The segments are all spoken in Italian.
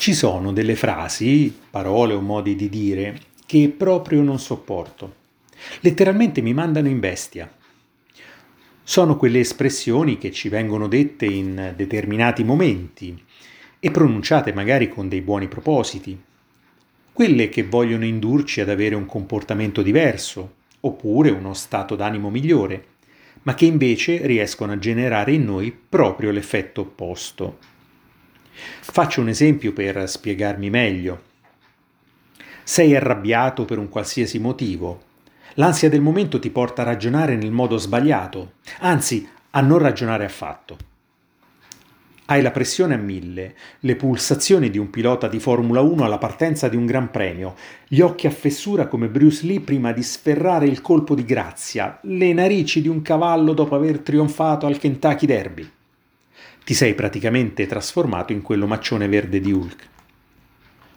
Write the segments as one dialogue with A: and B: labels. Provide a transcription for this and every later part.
A: Ci sono delle frasi, parole o modi di dire che proprio non sopporto. Letteralmente mi mandano in bestia. Sono quelle espressioni che ci vengono dette in determinati momenti e pronunciate magari con dei buoni propositi. Quelle che vogliono indurci ad avere un comportamento diverso oppure uno stato d'animo migliore, ma che invece riescono a generare in noi proprio l'effetto opposto. Faccio un esempio per spiegarmi meglio. Sei arrabbiato per un qualsiasi motivo. L'ansia del momento ti porta a ragionare nel modo sbagliato, anzi a non ragionare affatto. Hai la pressione a mille, le pulsazioni di un pilota di Formula 1 alla partenza di un Gran Premio, gli occhi a fessura come Bruce Lee prima di sferrare il colpo di grazia, le narici di un cavallo dopo aver trionfato al Kentucky Derby. Ti sei praticamente trasformato in quell'omaccione verde di Hulk.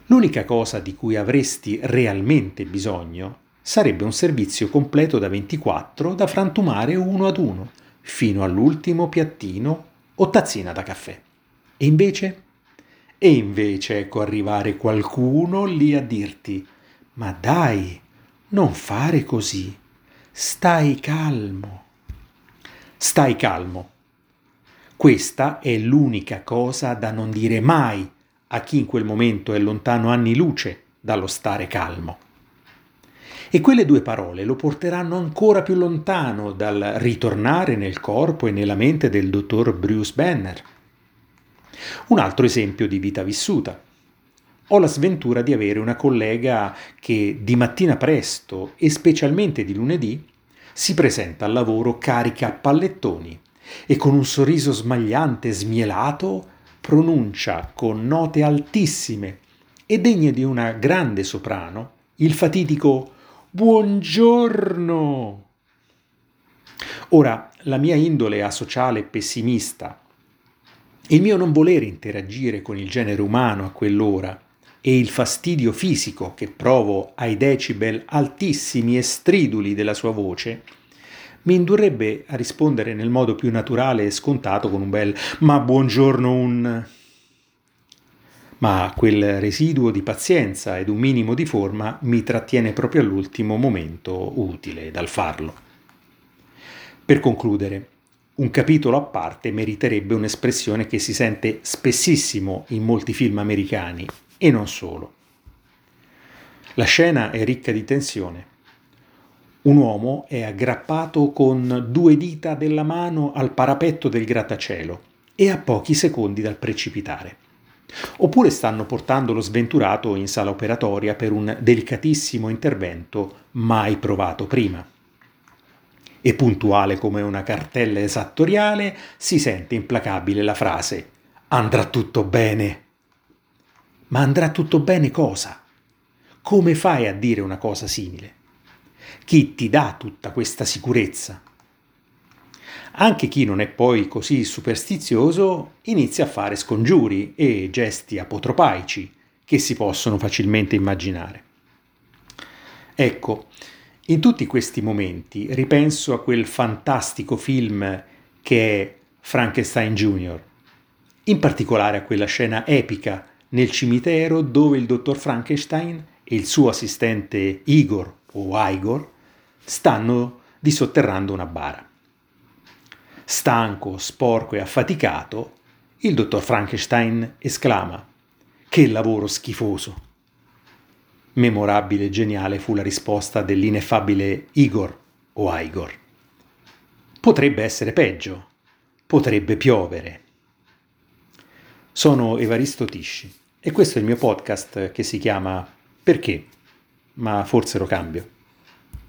A: L'unica cosa di cui avresti realmente bisogno sarebbe un servizio completo da 24 da frantumare uno ad uno, fino all'ultimo piattino o tazzina da caffè. E invece? E invece ecco arrivare qualcuno lì a dirti, ma dai, non fare così, stai calmo. Stai calmo questa è l'unica cosa da non dire mai a chi in quel momento è lontano anni luce dallo stare calmo. E quelle due parole lo porteranno ancora più lontano dal ritornare nel corpo e nella mente del dottor Bruce Banner. Un altro esempio di vita vissuta. Ho la sventura di avere una collega che di mattina presto e specialmente di lunedì si presenta al lavoro carica a pallettoni e con un sorriso smagliante e smielato pronuncia con note altissime e degne di una grande soprano il fatidico Buongiorno. Ora, la mia indole asociale pessimista, il mio non volere interagire con il genere umano a quell'ora e il fastidio fisico che provo ai decibel altissimi e striduli della sua voce, mi indurrebbe a rispondere nel modo più naturale e scontato con un bel ma buongiorno un... Ma quel residuo di pazienza ed un minimo di forma mi trattiene proprio all'ultimo momento utile dal farlo. Per concludere, un capitolo a parte meriterebbe un'espressione che si sente spessissimo in molti film americani e non solo. La scena è ricca di tensione un uomo è aggrappato con due dita della mano al parapetto del grattacielo e a pochi secondi dal precipitare. Oppure stanno portando lo sventurato in sala operatoria per un delicatissimo intervento mai provato prima. E puntuale come una cartella esattoriale si sente implacabile la frase andrà tutto bene. Ma andrà tutto bene cosa? Come fai a dire una cosa simile? Chi ti dà tutta questa sicurezza? Anche chi non è poi così superstizioso inizia a fare scongiuri e gesti apotropaici che si possono facilmente immaginare. Ecco, in tutti questi momenti ripenso a quel fantastico film che è Frankenstein Jr., in particolare a quella scena epica nel cimitero dove il dottor Frankenstein e il suo assistente Igor o Igor stanno disotterrando una bara. Stanco, sporco e affaticato, il dottor Frankenstein esclama Che lavoro schifoso! Memorabile e geniale fu la risposta dell'ineffabile Igor o Igor. Potrebbe essere peggio, potrebbe piovere. Sono Evaristo Tisci e questo è il mio podcast che si chiama Perché? Ma forse lo cambio.